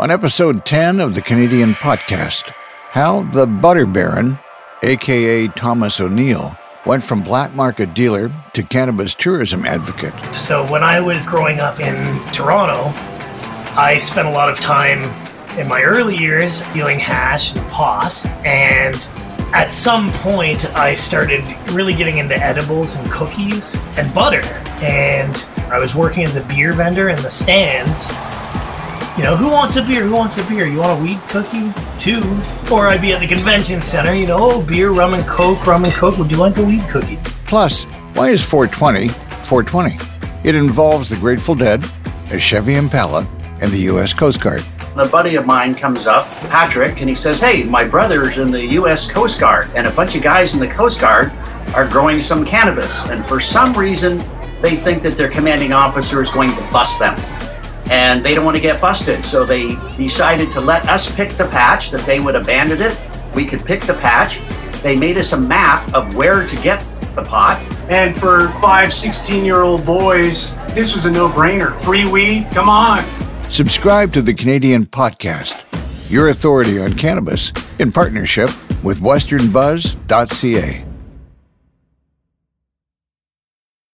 on episode 10 of the Canadian Potcast how the Butter Baron, aka Thomas O'Neill, went from black market dealer to cannabis tourism advocate. So, when I was growing up in Toronto, I spent a lot of time in my early years dealing hash and pot. And at some point, I started really getting into edibles and cookies and butter. And I was working as a beer vendor in the stands. You know, who wants a beer? Who wants a beer? You want a weed cookie? Two. Or I'd be at the convention center, you know, oh, beer, rum and coke, rum and coke. Would you like a weed cookie? Plus, why is 420 420? It involves the Grateful Dead, a Chevy Impala, and the U.S. Coast Guard. A buddy of mine comes up, Patrick, and he says, Hey, my brother's in the U.S. Coast Guard, and a bunch of guys in the Coast Guard are growing some cannabis. And for some reason, they think that their commanding officer is going to bust them. And they don't want to get busted. So they decided to let us pick the patch, that they would abandon it. We could pick the patch. They made us a map of where to get the pot. And for five, 16 year old boys, this was a no brainer. Free weed, come on. Subscribe to the Canadian Potcast, your authority on cannabis, in partnership with westernbuzz.ca.